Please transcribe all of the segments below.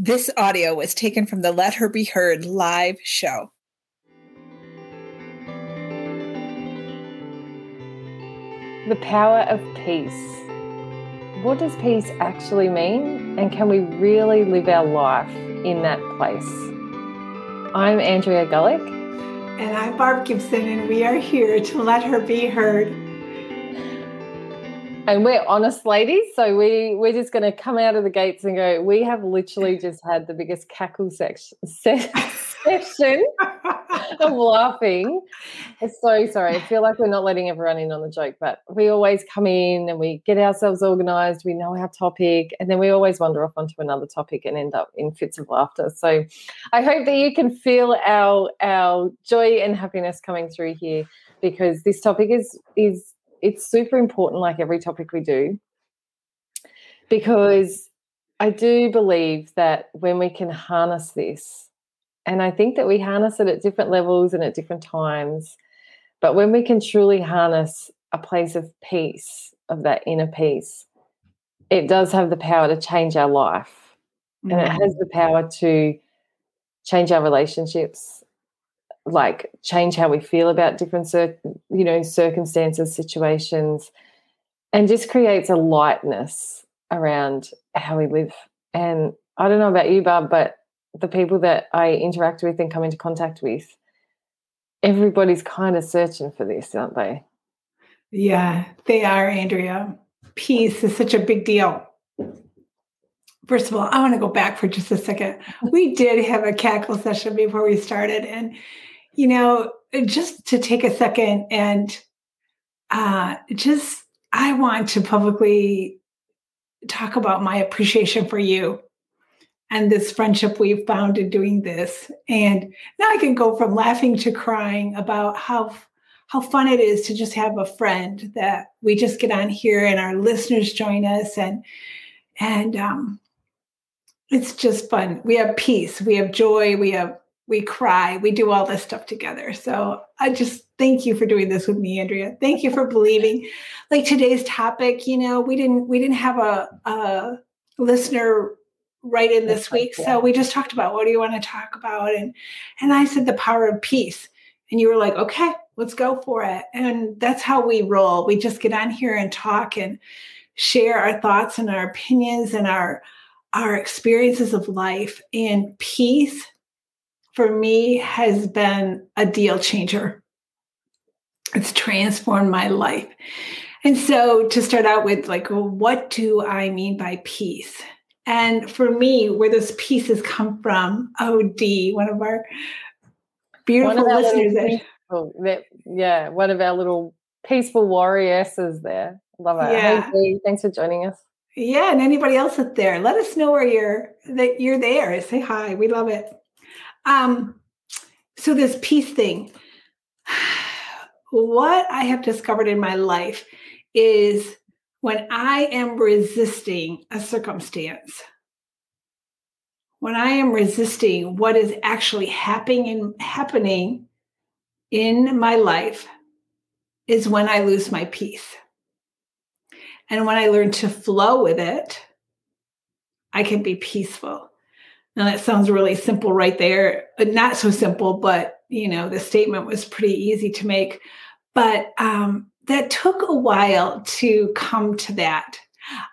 This audio was taken from the Let Her Be Heard live show. The power of peace. What does peace actually mean? And can we really live our life in that place? I'm Andrea Gullick. And I'm Barb Gibson, and we are here to let her be heard. And we're honest ladies, so we we're just going to come out of the gates and go. We have literally just had the biggest cackle section session of laughing. I'm so sorry. I feel like we're not letting everyone in on the joke, but we always come in and we get ourselves organized. We know our topic, and then we always wander off onto another topic and end up in fits of laughter. So I hope that you can feel our our joy and happiness coming through here because this topic is is it's super important, like every topic we do, because I do believe that when we can harness this, and I think that we harness it at different levels and at different times, but when we can truly harness a place of peace, of that inner peace, it does have the power to change our life. Mm-hmm. And it has the power to change our relationships, like change how we feel about different you know circumstances situations and just creates a lightness around how we live. And i don't know about you Barb, but the people that i interact with and come into contact with everybody's kind of searching for this aren't they? Yeah they are andrea. Peace is such a big deal. First of all, I want to go back for just a second. We did have a cackle session before we started, and you know, just to take a second and uh, just, I want to publicly talk about my appreciation for you and this friendship we've found in doing this. And now I can go from laughing to crying about how how fun it is to just have a friend that we just get on here and our listeners join us and and um, it's just fun. We have peace, we have joy, we have we cry, we do all this stuff together. So I just thank you for doing this with me, Andrea. Thank you for believing. Like today's topic, you know, we didn't we didn't have a, a listener right in this week, so we just talked about what do you want to talk about, and and I said the power of peace, and you were like, okay, let's go for it, and that's how we roll. We just get on here and talk and share our thoughts and our opinions and our our experiences of life and peace for me has been a deal changer. It's transformed my life. And so to start out with, like, well, what do I mean by peace? And for me, where those pieces come from, oh, Dee, one of our beautiful one of listeners. That, yeah, one of our little peaceful warrioresses there. Love it. Yeah. Hey, thanks for joining us. Yeah, and anybody else out there, let us know where you're that you're there. Say hi. We love it. Um, so this peace thing, what I have discovered in my life is when I am resisting a circumstance, when I am resisting what is actually happening in, happening in my life, is when I lose my peace. And when I learn to flow with it, I can be peaceful. Now that sounds really simple right there, but not so simple, but you know, the statement was pretty easy to make. But um, that took a while to come to that.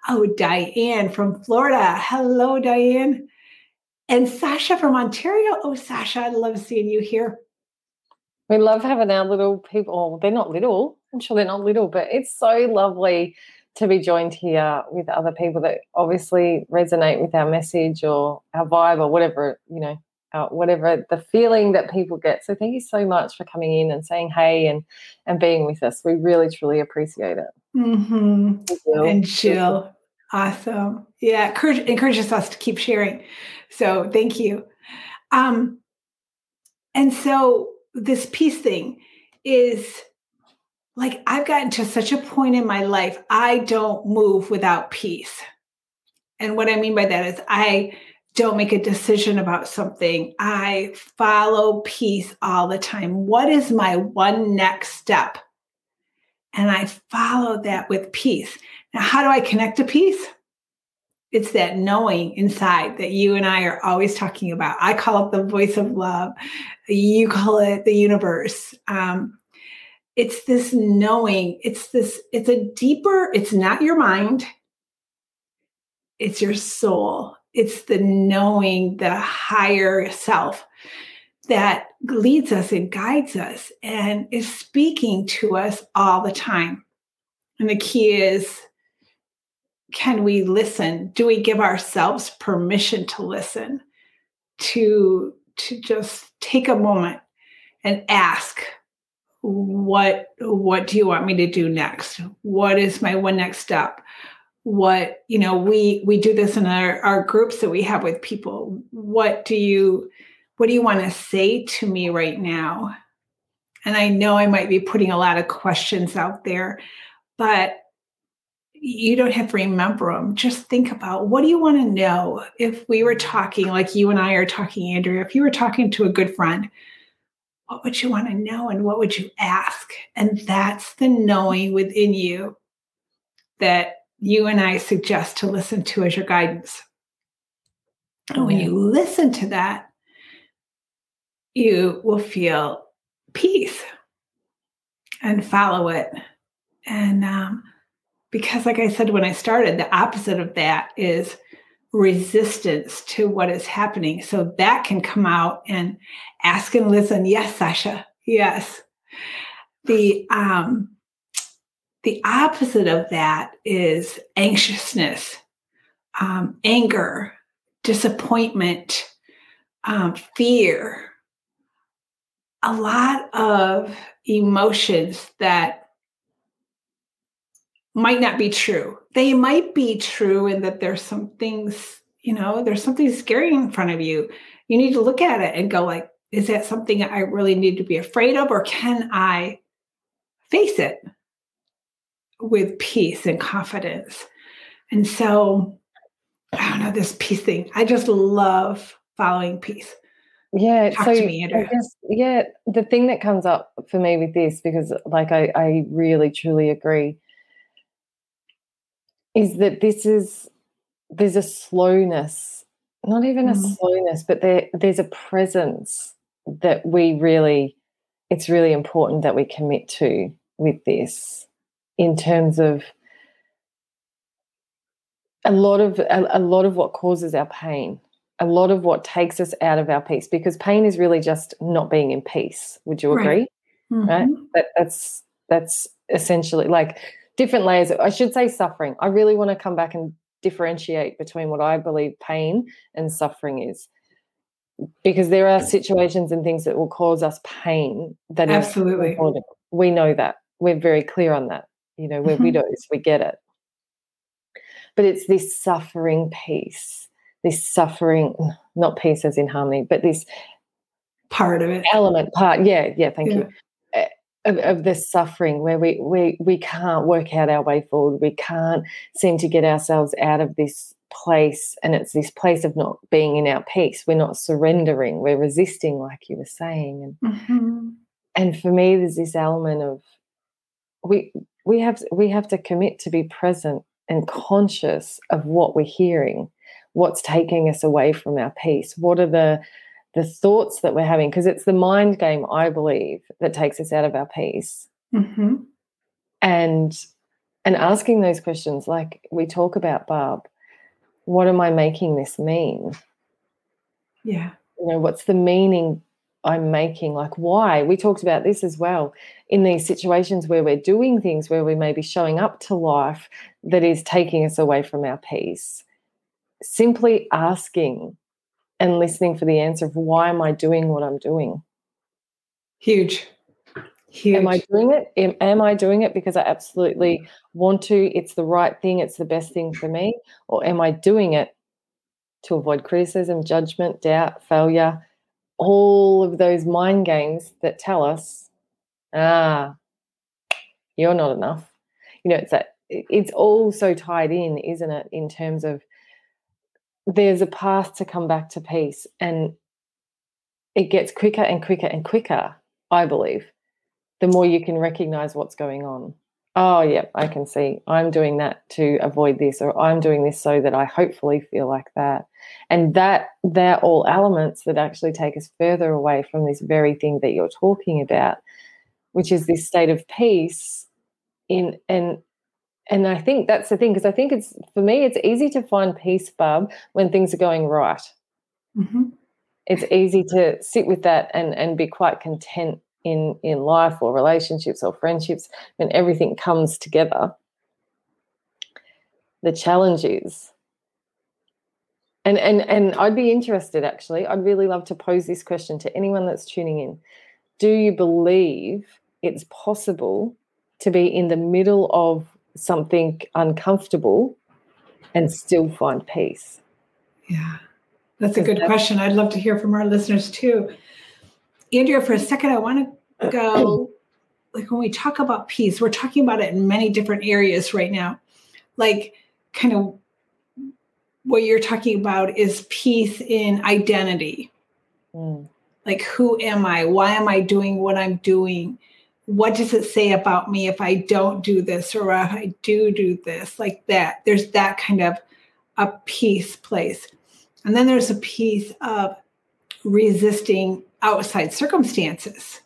Oh, Diane from Florida. Hello, Diane. And Sasha from Ontario. Oh, Sasha, I love seeing you here. We love having our little people. They're not little. I'm sure they're not little, but it's so lovely to be joined here with other people that obviously resonate with our message or our vibe or whatever, you know, our, whatever the feeling that people get. So thank you so much for coming in and saying hey and and being with us. We really truly appreciate it. Mm-hmm. And Jill, awesome. Yeah, encourage, encourages us to keep sharing. So thank you. Um, and so this peace thing is like I've gotten to such a point in my life, I don't move without peace. And what I mean by that is I don't make a decision about something. I follow peace all the time. What is my one next step? And I follow that with peace. Now, how do I connect to peace? it's that knowing inside that you and I are always talking about. I call it the voice of love. You call it the universe. Um, it's this knowing. It's this. It's a deeper. It's not your mind. It's your soul. It's the knowing, the higher self that leads us and guides us and is speaking to us all the time. And the key is can we listen? Do we give ourselves permission to listen? To to just take a moment and ask what what do you want me to do next? What is my one next step? What, you know, we we do this in our, our groups that we have with people. What do you what do you want to say to me right now? And I know I might be putting a lot of questions out there, but you don't have to remember them. Just think about what do you want to know? If we were talking, like you and I are talking, Andrea, if you were talking to a good friend, what would you want to know and what would you ask? And that's the knowing within you that you and I suggest to listen to as your guidance. And when you listen to that, you will feel peace and follow it. And um, because, like I said when I started, the opposite of that is resistance to what is happening. So that can come out and ask and listen. Yes, Sasha. Yes. The um, the opposite of that is anxiousness, um, anger, disappointment, um, fear. A lot of emotions that might not be true. They might be true in that there's some things, you know, there's something scary in front of you. You need to look at it and go like, is that something I really need to be afraid of or can I face it with peace and confidence? And so I don't know this peace thing. I just love following peace. Yeah, Talk so me, guess, yeah, the thing that comes up for me with this, because like I, I really truly agree is that this is there's a slowness, not even mm. a slowness, but there there's a presence that we really it's really important that we commit to with this in terms of a lot of a, a, lot of what causes our pain a lot of what takes us out of our peace because pain is really just not being in peace would you agree right, mm-hmm. right? That, that's that's essentially like different layers. I should say suffering. I really want to come back and differentiate between what I believe pain and suffering is. Because there are situations and things that will cause us pain that absolutely we know that. We're very clear on that. You know, we're mm-hmm. widows, we get it. But it's this suffering piece, this suffering, not peace as in harmony, but this part of it. Element part. Yeah, yeah, thank yeah. you of, of this suffering where we, we we can't work out our way forward. We can't seem to get ourselves out of this place and it's this place of not being in our peace. We're not surrendering. We're resisting like you were saying. And mm-hmm. and for me there's this element of we we have we have to commit to be present and conscious of what we're hearing what's taking us away from our peace. What are the the thoughts that we're having, because it's the mind game, I believe, that takes us out of our peace. Mm-hmm. And and asking those questions, like we talk about, Barb, what am I making this mean? Yeah. You know, what's the meaning I'm making? Like, why? We talked about this as well in these situations where we're doing things where we may be showing up to life that is taking us away from our peace. Simply asking and listening for the answer of why am I doing what I'm doing? Huge. Huge. Am I doing it? Am, am, I doing it because I absolutely want to? It's the right thing. It's the best thing for me. Or am I doing it to avoid criticism, judgment, doubt, failure, all of those mind games that tell us, ah, you're not enough. You know, it's that it's all so tied in, isn't it, in terms of there's a path to come back to peace and it gets quicker and quicker and quicker i believe the more you can recognize what's going on. Oh yeah i can see. I'm doing that to avoid this or i'm doing this so that i hopefully feel like that. And that they're all elements that actually take us further away from this very thing that you're talking about which is this state of peace in and and i think that's the thing because i think it's for me it's easy to find peace Barb when things are going right. Mhm. it's easy to sit with that and and be quite content in in life or relationships or friendships when everything comes together. The challenge is and and and I'd be interested actually. I'd really love to pose this question to anyone that's tuning in. Do you believe it's possible to be in the middle of something uncomfortable and still find peace Yeah, that's a good that- question. I'd love to hear from our listeners too. Andrea, for a second, I want to go like when we talk about peace, we're talking about it in many different areas right now. Like, kind of what you're talking about is peace in identity. Mm, Like, who am I? Why am I doing what I'm doing? What does it say about me if I don't do this or if I do do this? Like that. There's that kind of a peace place. And then there's a piece of resisting outside circumstances,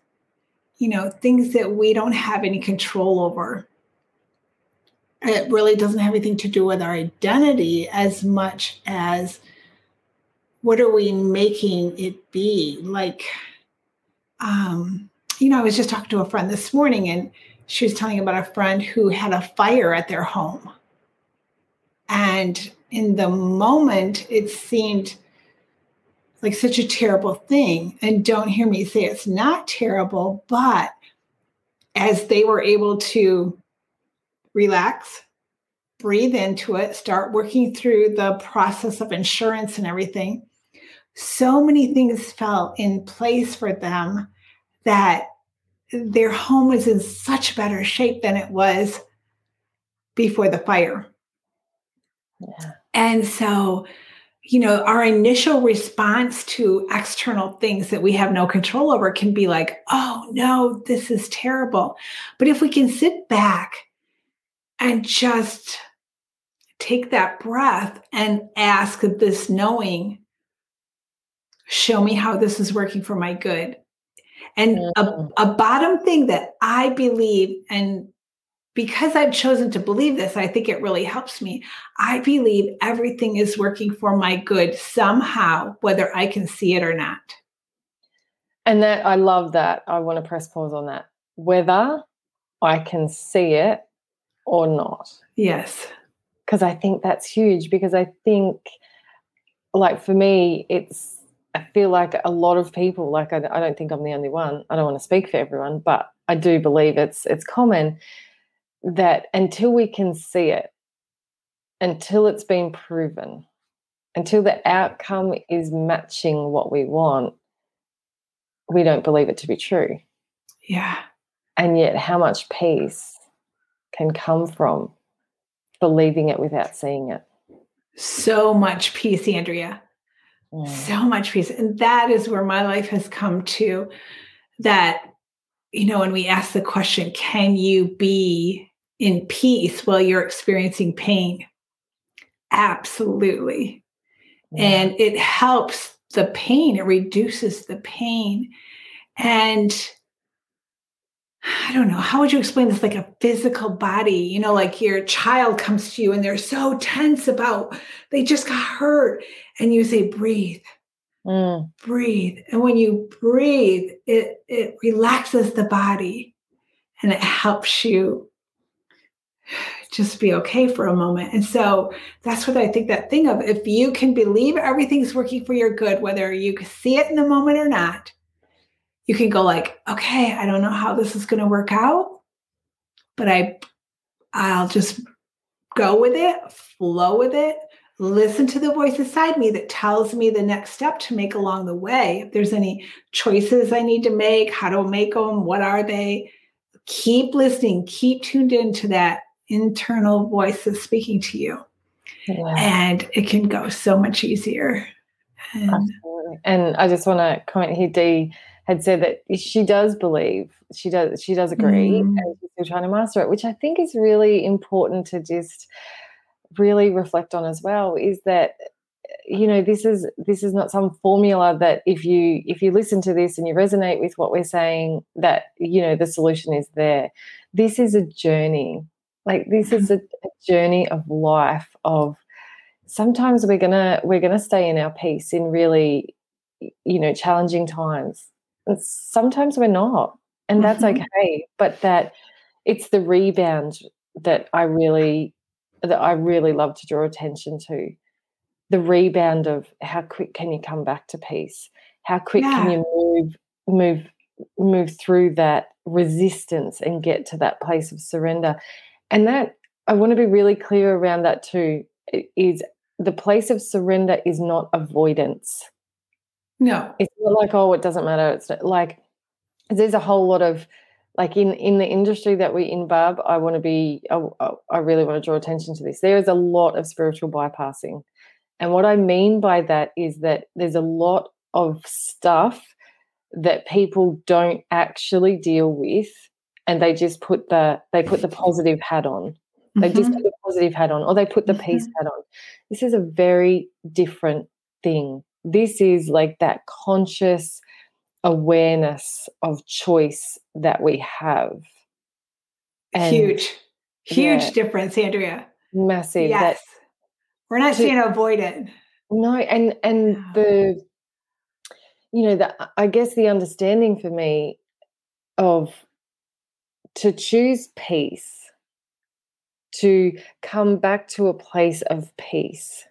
you know, things that we don't have any control over. It really doesn't have anything to do with our identity as much as what are we making it be? Like, um, you know, I was just talking to a friend this morning and she was telling about a friend who had a fire at their home. And in the moment, it seemed like such a terrible thing. And don't hear me say it's not terrible, but as they were able to relax, breathe into it, start working through the process of insurance and everything, so many things fell in place for them that their home was in such better shape than it was before the fire. yeah. And so, you know, our initial response to external things that we have no control over can be like, oh no, this is terrible. But if we can sit back and just take that breath and ask this knowing, show me how this is working for my good. And a, Mhm. a bottom thing that I believe, and because I've chosen to believe this, I think it really helps me. I believe everything is working for my good somehow, whether I can see it or not. And that I love that. I want to press pause on that. Whether I can see it or not. Yes. Because I think that's huge. Because I think, like, for me, it's, I feel like a lot of people, like, I, I don't think I'm the only one. I don't want to speak for everyone, but I do believe it's it's common that until we can see it, until it's been proven, until the outcome is matching what we want, we don't believe it to be true. Yeah. And yet, how much peace can come from believing it without seeing it? So much peace, Andrea. Mm. So much peace. And that is where my life has come to that, you know, when we ask the question, can you be in peace while you're experiencing pain? Absolutely. And it helps the pain it reduces the pain and i don't know. How would you explain this like a physical body? You know like your child comes to you and they're so tense about they just got hurt and you say breathe. Mm. breathe. And when you breathe it it relaxes the body and it helps you just be okay for a moment. And so that's what i think that thing of if you can believe everything's working for your good whether you can see it in the moment or not you can go like okay i don't know how this is going to work out but i i'll just go with it flow with it listen to the voice inside me that tells me the next step to make along the way if there's any choices i need to make how to make them what are they keep listening keep tuned into that internal voice that's speaking to you Yeah. and it can go so much easier and Absolutely. And I just want to comment here, Dee had said that she does believe she does she does agree mm. and she's still trying to master it which i think is really important to just really reflect on as well is that you know this is this is not some formula that if you if you listen to this and you resonate with what we're saying that you know the solution is there this is a journey like this is mm-hmm. a, a journey of life of sometimes we're gonna we're gonna stay in our peace in really you know challenging times sometimes we're not. And that's mm-hmm. okay. But that it's the rebound that i really that i really love to draw attention to. The rebound of how quick can you come back to peace? How quick yeah. can you move move move through that resistance and get to that place of surrender? And that i want to be really clear around that too is the place of surrender is not avoidance no it's not like oh it doesn't matter it's like there's a whole lot of like in in the industry that we in Barb, I want to be I, I really want to draw attention to this. There is a lot of spiritual bypassing. And what I mean by that is that there's a lot of stuff that people don't actually deal with and they just put the they put the positive hat on. They mm-hmm. just put the positive hat on or they put the mm-hmm. peace hat on. This is a very different thing. This is like that conscious awareness of choice that we have. And huge, huge yeah, difference, Andrea. Massive. Yes. That, We're not to, saying avoid it. No, and and the you know that I guess the understanding for me of to choose peace, to come back to a place of peace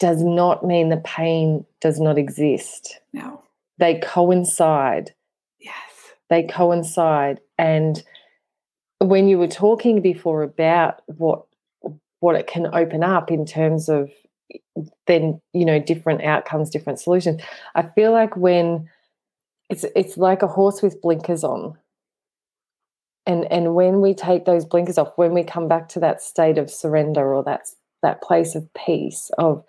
does not mean the pain does not exist. No they coincide. Yes. They coincide. And when you were talking before about what what it can open up in terms of then you know different outcomes different solutions i feel like when it's it's like a horse with blinkers on and and when we take those blinkers off when we come back to that state of surrender or that that place of peace of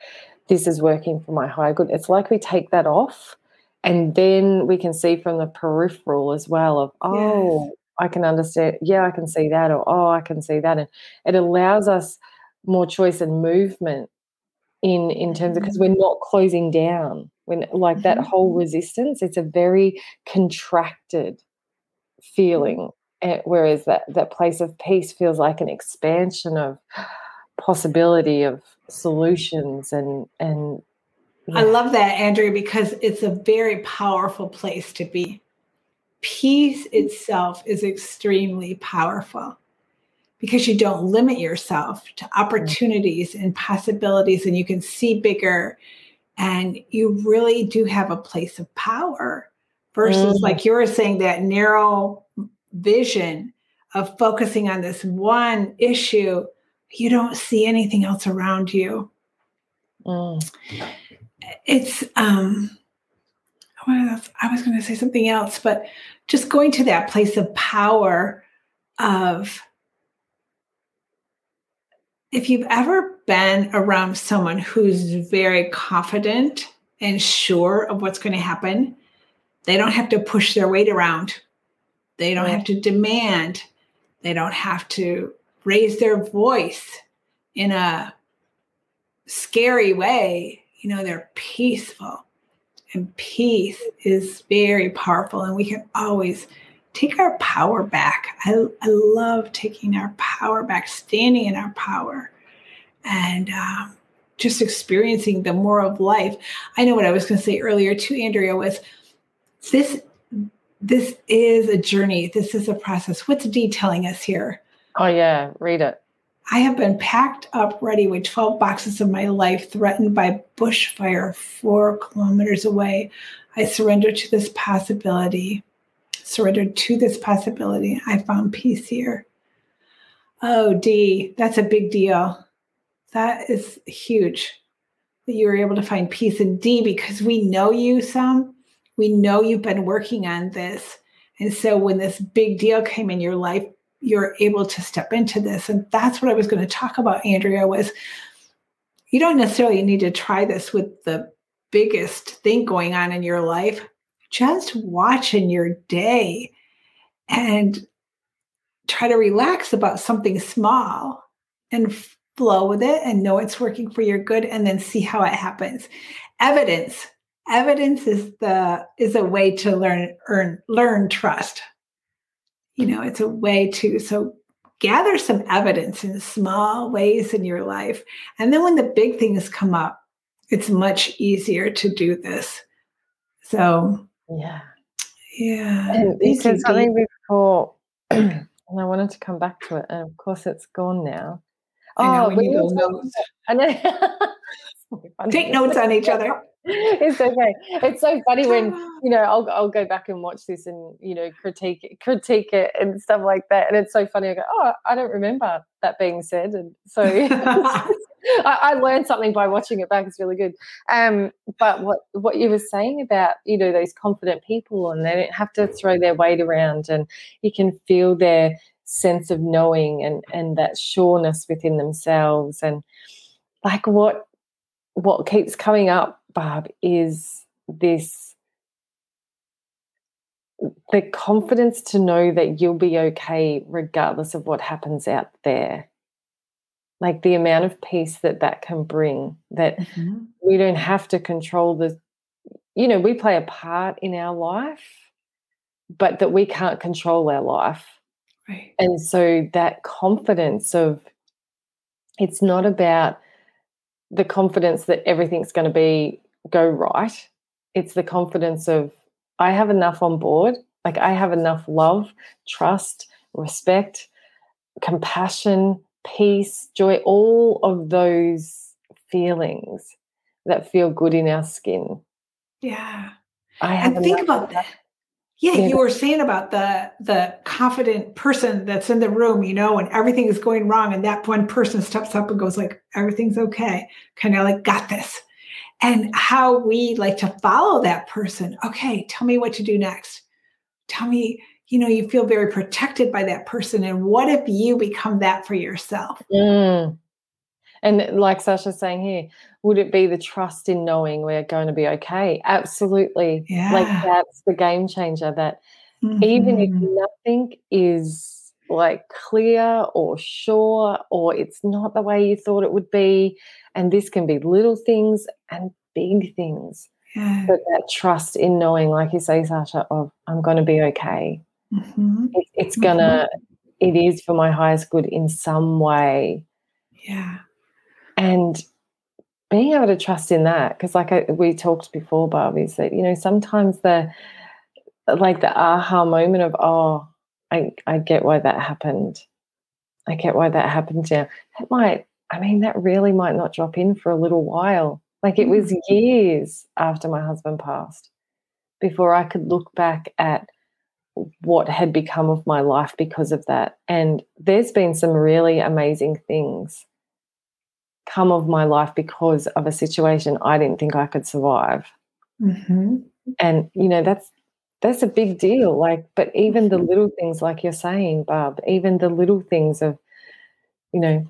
this is working for my higher good it's like we take that off and then we can see from the peripheral as well of oh yes. i can understand yeah i can see that or oh i can see that and it allows us more choice and movement in in terms of because mm-hmm. we're not closing down when like that whole mm-hmm. resistance it's a very contracted feeling eh, whereas that that place of peace feels like an expansion of possibility of solutions and and yeah. I love that, Andrea, because it's a very powerful place to be. Peace itself is extremely powerful because you don't limit yourself to opportunities and possibilities, and you can see bigger. And you really do have a place of power versus, mm. like you were saying, that narrow vision of focusing on this one issue. You don't see anything else around you. Mm it's um I was going to say something else, but just going to that place of power of if you've ever been around someone who's very confident and sure of what's going to happen, they don't have to push their weight around. They don't have to demand. They don't have to raise their voice in a scary way you know, they're peaceful. And peace is very powerful, and we can always take our power back. I, I love taking our power back, standing in our power, and um, just experiencing the more of life. I know what I was going to say earlier too, Andrea, was this this is a journey. This is a process. What's Dee telling us here? Oh yeah, read it. I have been packed up ready with 12 boxes of my life threatened by bushfire four kilometers away. I surrendered to this possibility, surrendered to this possibility. I found peace here. Oh, Dee, that's a big deal. That is huge that you were able to find peace in Dee because we know you some. We know you've been working on this. And so when this big deal came in your life, you're able to step into this. And that's what i was going to talk about andrea was you don't necessarily need to try this with the biggest thing going on in your life. Just watching your day and try to relax about something small and flow with it and know it's working for your good and then see how it happens. Evidence. Evidence is the is a way to learn earn learn trust you know it's a way to so gather some evidence in small ways in your life and then when the big things come up it's much easier to do this so yeah yeah and you said something before and i wanted to come back to it and of course it's gone now I know, oh, we need those notes. I know. Take notes on each other. It's okay. It's so funny when you know I'll I'll go back and watch this and you know critique it, critique it and stuff like that, and it's so funny. I go, oh, I don't remember that being said, and so I, I, learned something by watching it back. It's really good. Um, but what what you were saying about you know those confident people, and they don't have to throw their weight around, and you can feel their sense of knowing and and that sureness within themselves, and like what what keeps coming up Barb, is this the confidence to know that you'll be okay regardless of what happens out there. Like the amount of peace that that can bring, that mm-hmm. we don't have to control the, you know, we play a part in our life, but that we can't control our life. Right. And so that confidence of, it's not about the confidence that everything's going to be go right. It's the confidence of I have enough on board, like I have enough love, trust, respect, compassion, peace, joy, all of those feelings that feel good in our skin. Yeah. I and think about that. Yeah, you were saying about the the confident person that's in the room, you know, and everything is going wrong, and that one person steps up and goes like, "Everything's okay," kind of like, "Got this," and how we like to follow that person. Okay, tell me what to do next. Tell me, you know, you feel very protected by that person, and what if you become that for yourself? Mm. And like Sasha's saying here, would it be the trust in knowing we're going to be okay? Absolutely. Yeah. Like that's the game changer that mm-hmm. even if mm-hmm. nothing is like clear or sure or it's not the way you thought it would be and this can be little things and big things yeah. but that trust in knowing like you say sasha of i'm going to be okay mm-hmm. it, it's gonna mm-hmm. it is for my highest good in some way yeah and being able to trust in that because like I, we talked before barbie is that you know sometimes the like the aha moment of oh i i get why that happened. I get why that happened now. That might i mean that really might not drop in for a little while. Like it was mm. years after my husband passed before i could look back at what had become of my life because of that. And there's been some really amazing things come of my life because of a situation I didn't think I could survive. Mm-hmm. And you know that's that's a big deal. Like, but even the little things, like you're saying, Barb, even the little things of, you know,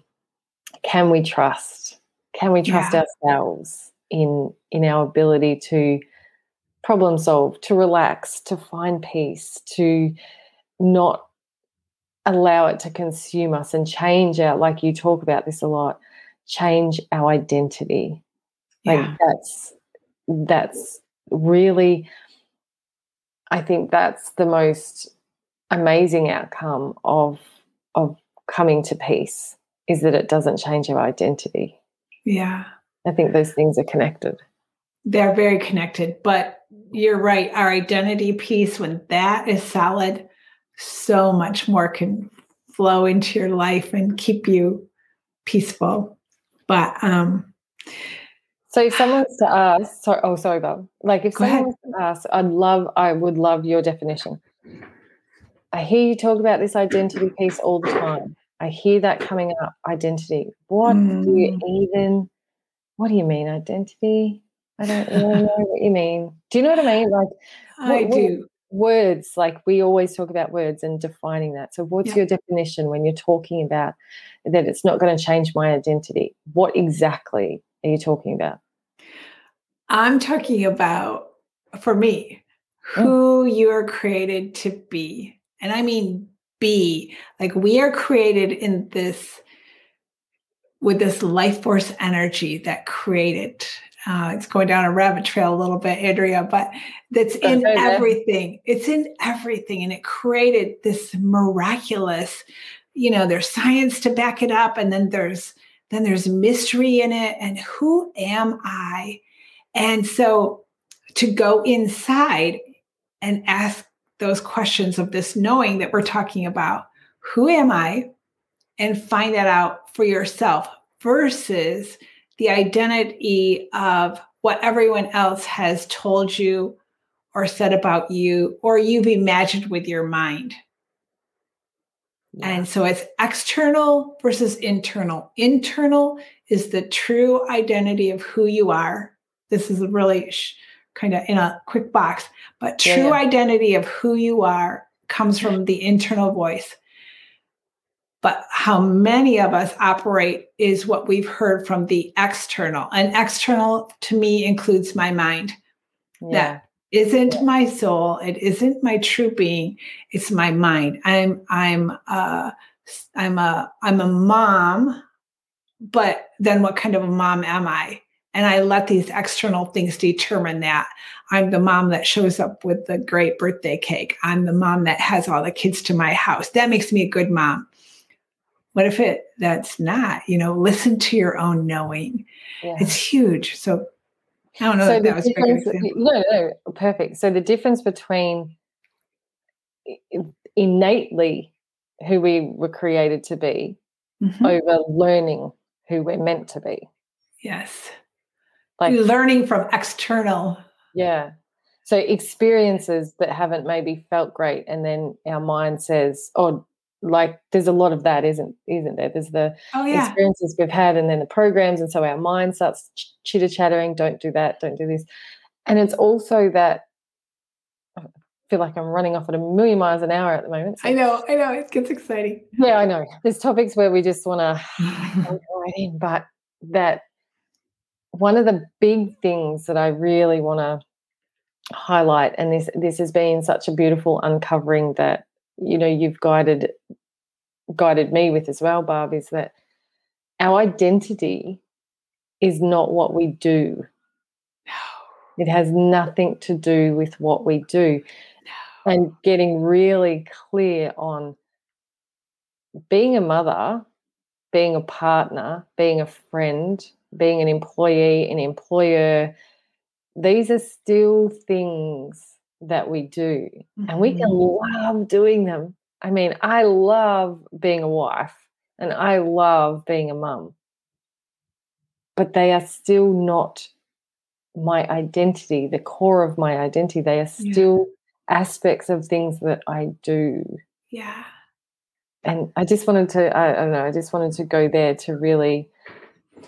can we trust? Can we trust yeah. ourselves in in our ability to problem solve, to relax, to find peace, to not allow it to consume us and change our like you talk about this a lot change our identity. Like yeah. that's that's really I think that's the most amazing outcome of of coming to peace is that it doesn't change our identity. Yeah. I think those things are connected. They're very connected, but you're right. Our identity piece, when that is solid, so much more can flow into your life and keep you peaceful. But um so if someone's to ask, sorry, oh sorry, Barb. Like if someone was to ask, I'd love, I would love your definition. I hear you talk about this identity piece all the time. I hear that coming up, identity. What mm. do you mm. even what do you mean, identity? I don't really know what you mean. Do you know what I mean? Like I what, do words like we always talk about words and defining that so what's yeah. your definition when you're talking about that it's not going to change my identity what exactly are you talking about i'm talking about for me who mm. you're created to be. And I mean be. Like we are created in this with this life force energy that created. Uh, it's going down a rabbit trail a little bit, Andrea, but that's in everything. It's in everything. And it created this miraculous, you know, there's science to back it up. And then there's then there's mystery in it. And who am I? And so to go inside and ask those questions of this knowing that we're talking about who am I? And find that out for yourself versus the identity of what everyone else has told you or said about you or you've imagined with your mind. Yeah. And so it's external versus internal. Internal is the true identity of who you are. This is really sh- kind of in a quick box, but true yeah, yeah. identity of who you are comes from the internal voice. But how many of us operate is what we've heard from the external. And external to me includes my mind. Yeah. That isn't my soul. It isn't my true being. It's my mind. I'm I'm uh I'm a I'm a mom, but then what kind of a mom am I? And I let these external things determine that. I'm the mom that shows up with the great birthday cake. I'm the mom that has all the kids to my house. That makes me a good mom. What if it that's not? You know, listen to your own knowing. Yeah. It's huge. So So that was No, no, perfect. So the difference between innately who we were created to be mm-hmm. over learning who we're meant to be. Yes like learning from external yeah so experiences that haven't maybe felt great and then our mind says oh like there's a lot of that isn't isn't there there's the oh, yeah. experiences we've had and then the programs and so our mind starts ch- chitter chattering don't do that don't do this and it's also that I feel like I'm running off at a million miles an hour at the moment. So. I know, I know, it gets exciting. Yeah, I know. There's topics where we just want to right in, but that one of the big things that I really want to highlight, and this this has been such a beautiful uncovering that you know you've guided guided me with as well, Barb, is that our identity is not what we do. It has nothing to do with what we do. And getting really clear on being a mother, being a partner, being a friend, being an employee, an employer, these are still things that we do mm-hmm. and we can mm-hmm. love doing them. I mean, I love being a wife and I love being a mum, but they are still not my identity, the core of my identity. They are still yeah. aspects of things that I do. Yeah. And I just wanted to, I, I don't know, I just wanted to go there to really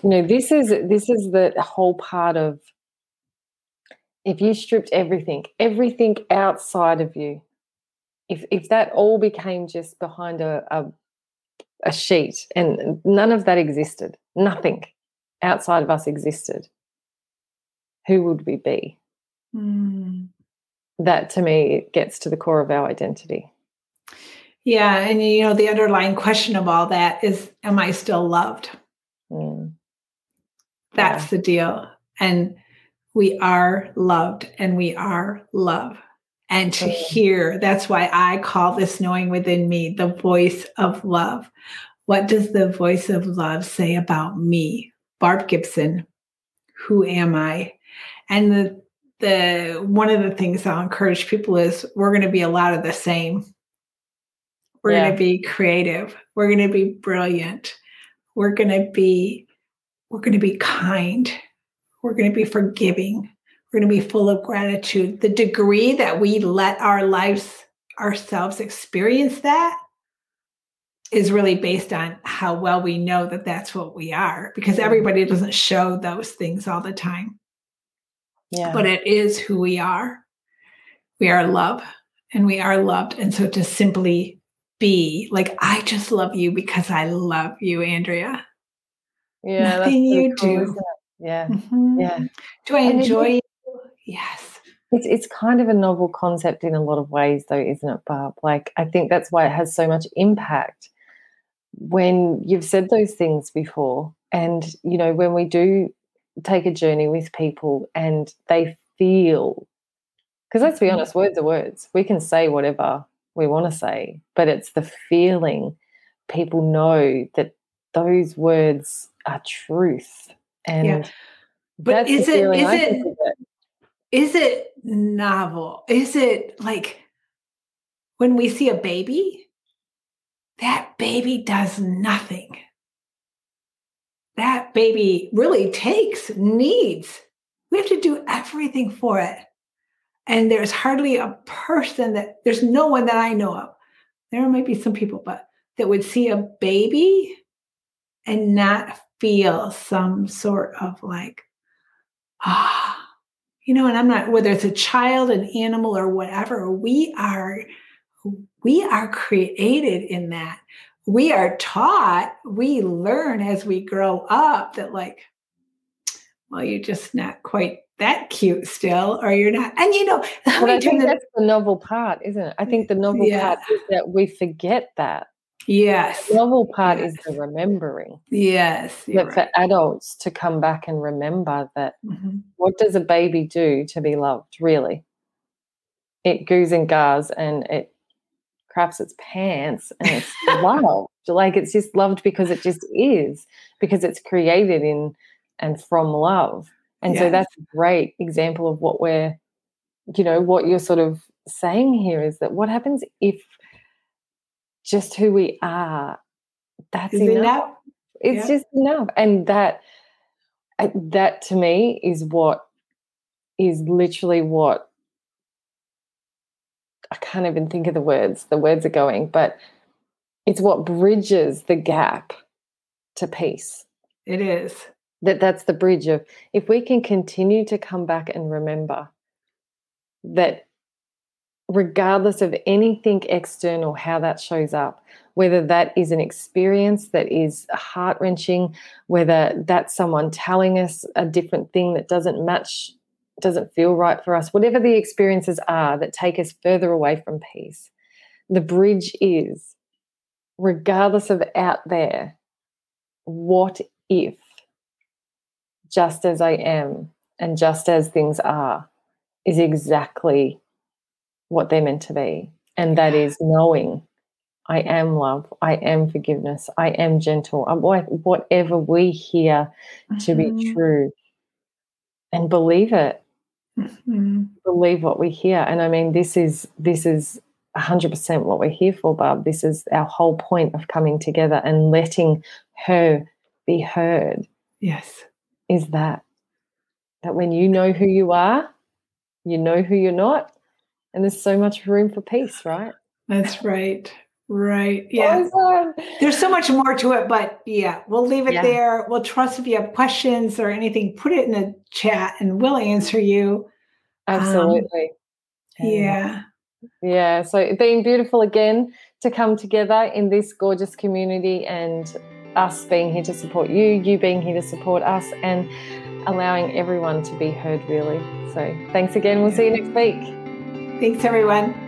you know this is this is the whole part of if you stripped everything everything outside of you if if that all became just behind a, a, a sheet and none of that existed nothing outside of us existed who would we be mm. that to me gets to the core of our identity yeah and you know the underlying question of all that is am i still loved mm. That's yeah. the deal. And we are loved and we are love. And to hear, that's why I call this knowing within me the voice of love. What does the voice of love say about me? Barb Gibson, who am I? And the the one of the things I'll encourage people is we're going to be a lot of the same. We're yeah. going to be creative. We're going to be brilliant. We're going to be we're going to be kind. We're going to be forgiving. We're going to be full of gratitude. The degree that we let our lives ourselves experience that is really based on how well we know that that's what we are because everybody doesn't show those things all the time. Yeah. But it is who we are. We are love and we are loved. And so to simply be like, I just love you because I love you, Andrea. Yeah, nothing you cool, do. Yeah, mm-hmm. yeah. Do I enjoy you? Yes. It's it's kind of a novel concept in a lot of ways, though, isn't it, Barb? Like I think that's why it has so much impact when you've said those things before, and you know when we do take a journey with people and they feel because let's be mm-hmm. honest, words are words. We can say whatever we want to say, but it's the feeling people know that those words are truth. And yeah. but is it is it, it is it novel? Is it like when we see a baby, that baby does nothing. That baby really takes, needs. We have to do everything for it. And there's hardly a person that, there's no one that I know of. There might be some people, but that would see a baby and not feel some sort of like, ah, you know, and I'm not, whether it's a child, an animal, or whatever, we are, we are created in that. We are taught, we learn as we grow up that, like, well, you're just not quite that cute still, or you're not. And you know, I think that's the novel part, isn't it? I think the novel yeah. part is that we forget that. Yes. The novel part yes. is the remembering. Yes. That right. for adults to come back and remember that mm-hmm. what does a baby do to be loved, really? It goos and gars and it craps its pants and it's loved. Like it's just loved because it just is, because it's created in and from love. And yes. so that's a great example of what we're, you know, what you're sort of saying here is that what happens if just who we are, that's enough. enough. It's yeah. just enough. And that uh, that to me is what is literally what I can't even think of the words. The words are going, but it's what bridges the gap to peace. It is. That that's the bridge of if we can continue to come back and remember that regardless of anything external, how that shows up, whether that is an experience that is heart wrenching, whether that's someone telling us a different thing that doesn't match, doesn't feel right for us, whatever the experiences are that take us further away from peace, the bridge is, regardless of out there, what if, just as I am and just as things are, is exactly what they're meant to be. And that is knowing I am love, I am forgiveness, I am gentle, I'm whatever we hear to be mm-hmm. true and believe it. Mm-hmm. Believe what we hear. And I mean, this is this is 100% what we're here for, Barb. This is our whole point of coming together and letting her be heard. Yes. Is that that when you know who you are, you know who you're not, and there's so much room for peace, right? That's right. Right. Yeah. Awesome. There's so much more to it, but yeah, we'll leave it yeah. there. We'll trust if you have questions or anything, put it in the chat and we'll answer you. Absolutely. Um, yeah. Yeah. So it being beautiful again to come together in this gorgeous community and us being here to support you, you being here to support us, and allowing everyone to be heard, really. So thanks again. We'll see you next week. Thanks, everyone.